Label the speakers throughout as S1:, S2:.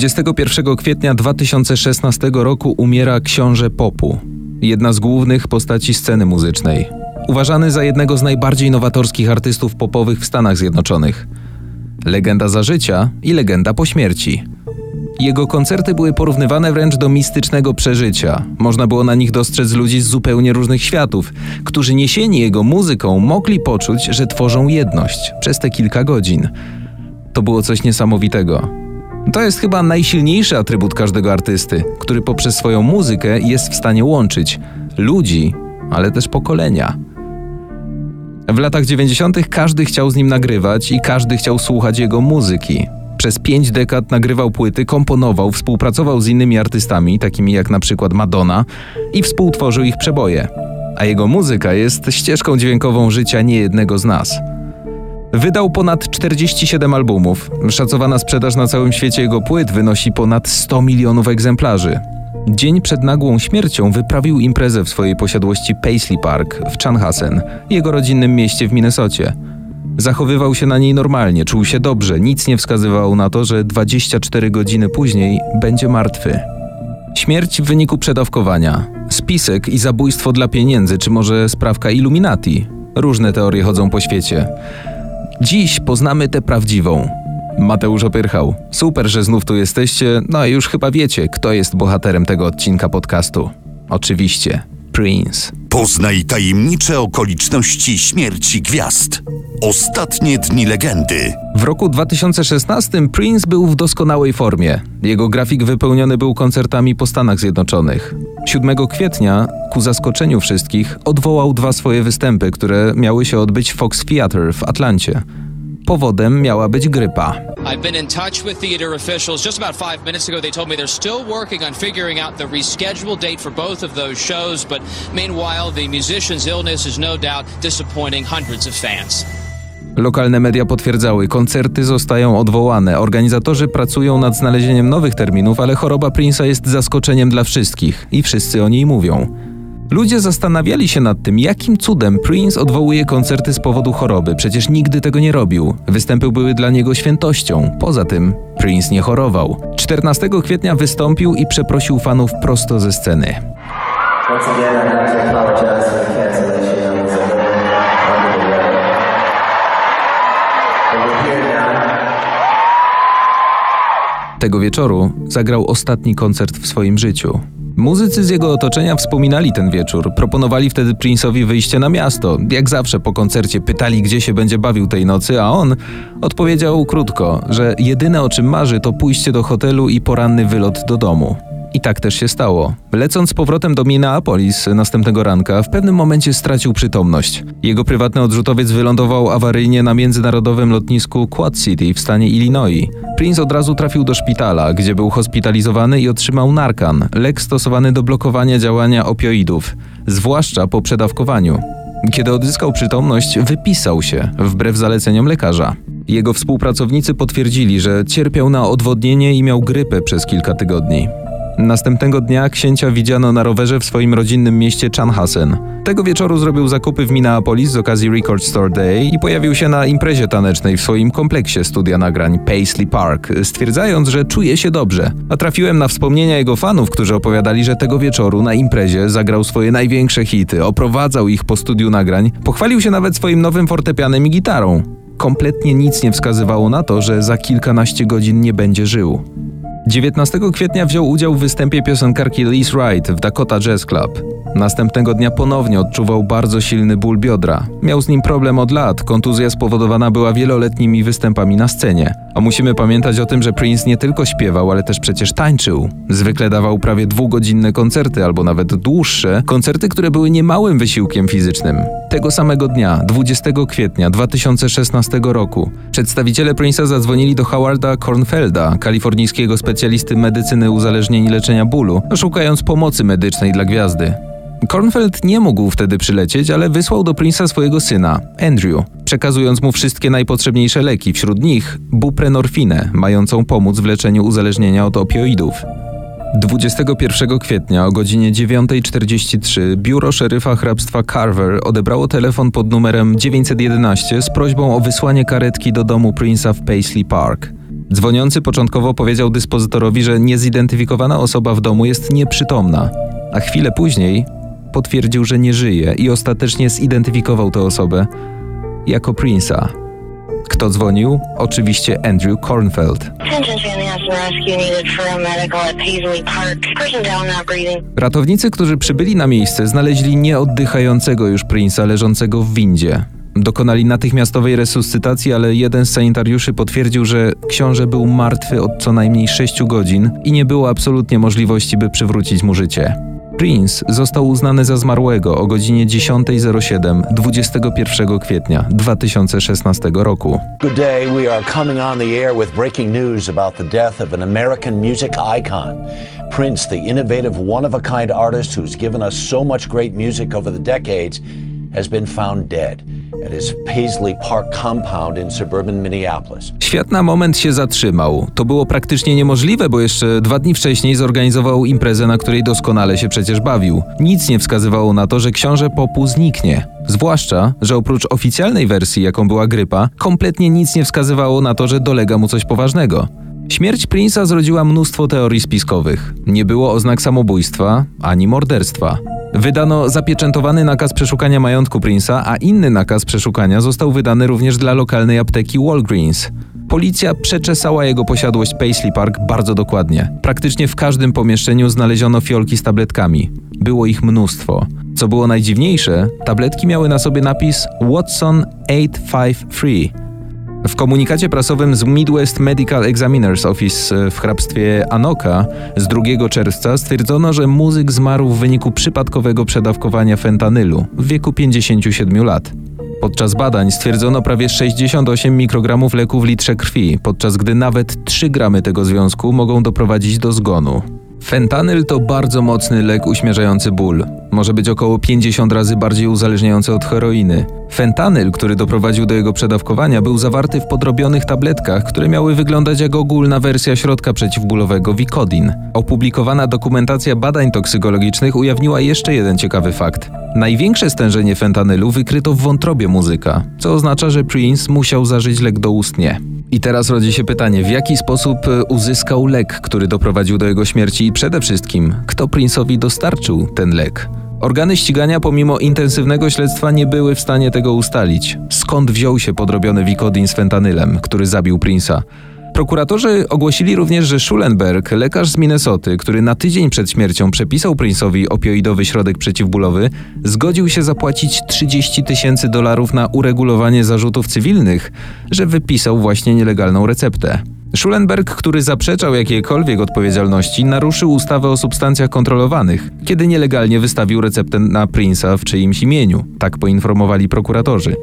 S1: 21 kwietnia 2016 roku umiera książę popu, jedna z głównych postaci sceny muzycznej. Uważany za jednego z najbardziej nowatorskich artystów popowych w Stanach Zjednoczonych. Legenda za życia i legenda po śmierci. Jego koncerty były porównywane wręcz do mistycznego przeżycia. Można było na nich dostrzec ludzi z zupełnie różnych światów, którzy niesieni jego muzyką mogli poczuć, że tworzą jedność przez te kilka godzin. To było coś niesamowitego. To jest chyba najsilniejszy atrybut każdego artysty, który poprzez swoją muzykę jest w stanie łączyć ludzi, ale też pokolenia. W latach 90. każdy chciał z nim nagrywać i każdy chciał słuchać jego muzyki. Przez pięć dekad nagrywał płyty, komponował, współpracował z innymi artystami, takimi jak na przykład Madonna, i współtworzył ich przeboje. A jego muzyka jest ścieżką dźwiękową życia niejednego z nas. Wydał ponad 47 albumów. Szacowana sprzedaż na całym świecie jego płyt wynosi ponad 100 milionów egzemplarzy. Dzień przed nagłą śmiercią wyprawił imprezę w swojej posiadłości Paisley Park w Chanhassen, jego rodzinnym mieście w Minnesocie. Zachowywał się na niej normalnie, czuł się dobrze, nic nie wskazywało na to, że 24 godziny później będzie martwy. Śmierć w wyniku przedawkowania, spisek i zabójstwo dla pieniędzy, czy może sprawka Illuminati. Różne teorie chodzą po świecie. Dziś poznamy tę prawdziwą. Mateusz Opyrchał. Super, że znów tu jesteście. No i już chyba wiecie, kto jest bohaterem tego odcinka podcastu. Oczywiście, Prince.
S2: Poznaj tajemnicze okoliczności śmierci gwiazd. Ostatnie dni legendy.
S1: W roku 2016 Prince był w doskonałej formie. Jego grafik wypełniony był koncertami po Stanach Zjednoczonych. 7 kwietnia, ku zaskoczeniu wszystkich, odwołał dwa swoje występy, które miały się odbyć w Fox Theatre w Atlancie. Powodem miała być grypa.
S3: I've been in touch with theater officials. Just about five minutes ago, they told me they're still working on figuring out the rescheduled date for both of those shows. But meanwhile, the musician's illness is no doubt disappointing hundreds of fans.
S1: Lokalne media potwierdzały, koncerty zostają odwołane, organizatorzy pracują nad znalezieniem nowych terminów, ale choroba Prince'a jest zaskoczeniem dla wszystkich i wszyscy o niej mówią. Ludzie zastanawiali się nad tym, jakim cudem Prince odwołuje koncerty z powodu choroby. Przecież nigdy tego nie robił. Występy były dla niego świętością. Poza tym, Prince nie chorował. 14 kwietnia wystąpił i przeprosił fanów prosto ze sceny.
S4: Once again, apologize
S1: Tego wieczoru zagrał ostatni koncert w swoim życiu. Muzycy z jego otoczenia wspominali ten wieczór, proponowali wtedy Prince'owi wyjście na miasto. Jak zawsze po koncercie pytali, gdzie się będzie bawił tej nocy, a on odpowiedział krótko, że jedyne o czym marzy to pójście do hotelu i poranny wylot do domu. I tak też się stało. Lecąc z powrotem do Minneapolis następnego ranka, w pewnym momencie stracił przytomność. Jego prywatny odrzutowiec wylądował awaryjnie na międzynarodowym lotnisku Quad City w stanie Illinois. Prince od razu trafił do szpitala, gdzie był hospitalizowany i otrzymał Narcan, lek stosowany do blokowania działania opioidów, zwłaszcza po przedawkowaniu. Kiedy odzyskał przytomność, wypisał się, wbrew zaleceniom lekarza. Jego współpracownicy potwierdzili, że cierpiał na odwodnienie i miał grypę przez kilka tygodni. Następnego dnia księcia widziano na rowerze w swoim rodzinnym mieście Chanhassen. Tego wieczoru zrobił zakupy w Minneapolis z okazji Record Store Day i pojawił się na imprezie tanecznej w swoim kompleksie studia nagrań Paisley Park, stwierdzając, że czuje się dobrze. Natrafiłem na wspomnienia jego fanów, którzy opowiadali, że tego wieczoru na imprezie zagrał swoje największe hity, oprowadzał ich po studiu nagrań, pochwalił się nawet swoim nowym fortepianem i gitarą. Kompletnie nic nie wskazywało na to, że za kilkanaście godzin nie będzie żył. 19 kwietnia wziął udział w występie piosenkarki Liz Wright w Dakota Jazz Club. Następnego dnia ponownie odczuwał bardzo silny ból biodra. Miał z nim problem od lat, kontuzja spowodowana była wieloletnimi występami na scenie. A musimy pamiętać o tym, że Prince nie tylko śpiewał, ale też przecież tańczył. Zwykle dawał prawie dwugodzinne koncerty, albo nawet dłuższe, koncerty, które były niemałym wysiłkiem fizycznym. Tego samego dnia, 20 kwietnia 2016 roku, przedstawiciele Prince'a zadzwonili do Howarda Kornfelda, kalifornijskiego specjalisty medycyny uzależnień i leczenia bólu, szukając pomocy medycznej dla gwiazdy. Kornfeld nie mógł wtedy przylecieć, ale wysłał do Prince'a swojego syna, Andrew, przekazując mu wszystkie najpotrzebniejsze leki, wśród nich buprenorfinę, mającą pomóc w leczeniu uzależnienia od opioidów. 21 kwietnia o godzinie 9.43 biuro szeryfa hrabstwa Carver odebrało telefon pod numerem 911 z prośbą o wysłanie karetki do domu Prince'a w Paisley Park. Dzwoniący początkowo powiedział dyspozytorowi, że niezidentyfikowana osoba w domu jest nieprzytomna, a chwilę później potwierdził, że nie żyje i ostatecznie zidentyfikował tę osobę jako Prince'a. Kto dzwonił? Oczywiście Andrew Kornfeld. Ratownicy, którzy przybyli na miejsce, znaleźli nieoddychającego już Prince'a leżącego w windzie. Dokonali natychmiastowej resuscytacji, ale jeden z sanitariuszy potwierdził, że książę był martwy od co najmniej 6 godzin i nie było absolutnie możliwości, by przywrócić mu życie. Prince został uznany za zmarłego o godzinie 10.07 21 kwietnia 2016 roku.
S5: Good day. We are coming on the air with breaking news about the death of an American music icon. Prince, the innovative, one of a kind artist who's given us so much great music over the decades, has been found dead at his Paisley Park compound in suburban Minneapolis.
S1: Świat na moment się zatrzymał. To było praktycznie niemożliwe, bo jeszcze dwa dni wcześniej zorganizował imprezę, na której doskonale się przecież bawił. Nic nie wskazywało na to, że książę popu zniknie. Zwłaszcza, że oprócz oficjalnej wersji, jaką była grypa, kompletnie nic nie wskazywało na to, że dolega mu coś poważnego. Śmierć Prince'a zrodziła mnóstwo teorii spiskowych. Nie było oznak samobójstwa ani morderstwa. Wydano zapieczętowany nakaz przeszukania majątku Prince'a, a inny nakaz przeszukania został wydany również dla lokalnej apteki Walgreens. Policja przeczesała jego posiadłość Paisley Park bardzo dokładnie. Praktycznie w każdym pomieszczeniu znaleziono fiolki z tabletkami. Było ich mnóstwo. Co było najdziwniejsze, tabletki miały na sobie napis Watson 853. W komunikacie prasowym z Midwest Medical Examiner's Office w hrabstwie Anoka z 2 czerwca stwierdzono, że muzyk zmarł w wyniku przypadkowego przedawkowania fentanylu w wieku 57 lat. Podczas badań stwierdzono prawie 68 mikrogramów leku w litrze krwi, podczas gdy nawet 3 gramy tego związku mogą doprowadzić do zgonu. Fentanyl to bardzo mocny lek uśmierzający ból. Może być około 50 razy bardziej uzależniający od heroiny. Fentanyl, który doprowadził do jego przedawkowania, był zawarty w podrobionych tabletkach, które miały wyglądać jak ogólna wersja środka przeciwbólowego Vicodin. Opublikowana dokumentacja badań toksykologicznych ujawniła jeszcze jeden ciekawy fakt. Największe stężenie fentanylu wykryto w wątrobie muzyka, co oznacza, że Prince musiał zażyć lek doustnie. I teraz rodzi się pytanie, w jaki sposób e, uzyskał lek, który doprowadził do jego śmierci i przede wszystkim, kto Prince'owi dostarczył ten lek? Organy ścigania pomimo intensywnego śledztwa nie były w stanie tego ustalić. Skąd wziął się podrobiony Vicodin z fentanyl, który zabił Prince'a? Prokuratorzy ogłosili również, że Schulenberg, lekarz z Minnesoty, który na tydzień przed śmiercią przepisał Prince'owi opioidowy środek przeciwbólowy, zgodził się zapłacić 30 tysięcy dolarów na uregulowanie zarzutów cywilnych, że wypisał właśnie nielegalną receptę. Schulenberg, który zaprzeczał jakiejkolwiek odpowiedzialności, naruszył ustawę o substancjach kontrolowanych, kiedy nielegalnie wystawił receptę na Prince'a w czyimś imieniu, tak poinformowali prokuratorzy.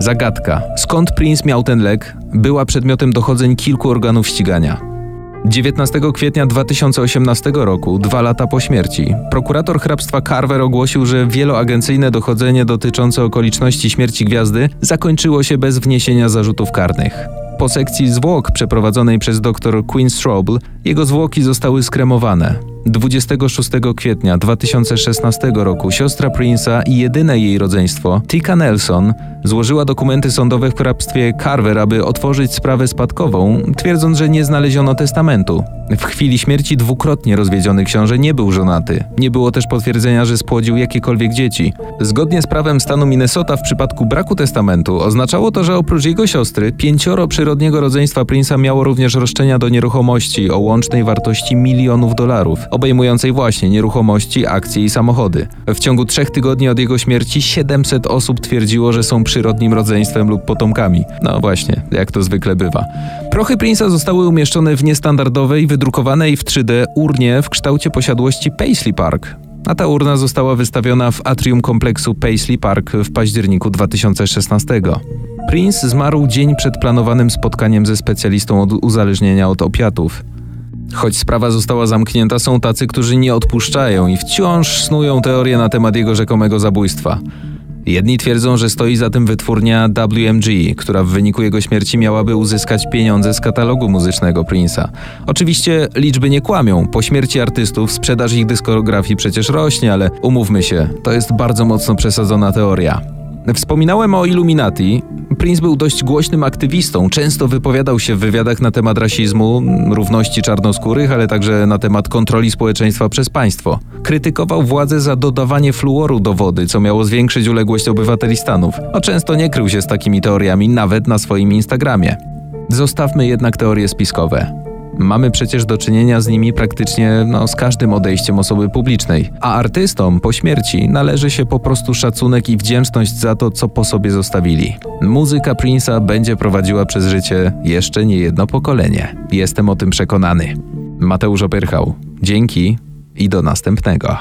S1: Zagadka, skąd Prince miał ten lek, była przedmiotem dochodzeń kilku organów ścigania. 19 kwietnia 2018 roku, dwa lata po śmierci, prokurator hrabstwa Carver ogłosił, że wieloagencyjne dochodzenie dotyczące okoliczności śmierci gwiazdy zakończyło się bez wniesienia zarzutów karnych. Po sekcji zwłok przeprowadzonej przez dr Quinn Strobel, jego zwłoki zostały skremowane. 26 kwietnia 2016 roku siostra Prince'a i jedyne jej rodzeństwo, Tika Nelson, złożyła dokumenty sądowe w hrabstwie Carver, aby otworzyć sprawę spadkową, twierdząc, że nie znaleziono testamentu. W chwili śmierci dwukrotnie rozwiedziony książę nie był żonaty. Nie było też potwierdzenia, że spłodził jakiekolwiek dzieci. Zgodnie z prawem stanu Minnesota w przypadku braku testamentu oznaczało to, że oprócz jego siostry, pięcioro przyrodniego rodzeństwa Prince'a miało również roszczenia do nieruchomości o łącznej wartości milionów dolarów, obejmującej właśnie nieruchomości, akcje i samochody. W ciągu trzech tygodni od jego śmierci 700 osób twierdziło, że są przyrodnim rodzeństwem lub potomkami. No właśnie, jak to zwykle bywa. Prochy Prince'a zostały umieszczone w niestandardowej, wydrukowanej w 3D urnie w kształcie posiadłości Paisley Park. A ta urna została wystawiona w atrium kompleksu Paisley Park w październiku 2016. Prince zmarł dzień przed planowanym spotkaniem ze specjalistą od uzależnienia od opiatów. Choć sprawa została zamknięta, są tacy, którzy nie odpuszczają i wciąż snują teorie na temat jego rzekomego zabójstwa. Jedni twierdzą, że stoi za tym wytwórnia WMG, która w wyniku jego śmierci miałaby uzyskać pieniądze z katalogu muzycznego Prince'a. Oczywiście liczby nie kłamią. Po śmierci artystów sprzedaż ich dyskografii przecież rośnie, ale umówmy się, to jest bardzo mocno przesadzona teoria. Wspominałem o Illuminati. Prince był dość głośnym aktywistą, często wypowiadał się w wywiadach na temat rasizmu, równości czarnoskórych, ale także na temat kontroli społeczeństwa przez państwo. Krytykował władzę za dodawanie fluoru do wody, co miało zwiększyć uległość obywateli Stanów. No często nie krył się z takimi teoriami, nawet na swoim Instagramie. Zostawmy jednak teorie spiskowe. Mamy przecież do czynienia z nimi praktycznie no, z każdym odejściem osoby publicznej, a artystom po śmierci należy się po prostu szacunek i wdzięczność za to, co po sobie zostawili. Muzyka Prince'a będzie prowadziła przez życie jeszcze nie jedno pokolenie. Jestem o tym przekonany. Mateusz Opyrchał. Dzięki i do następnego.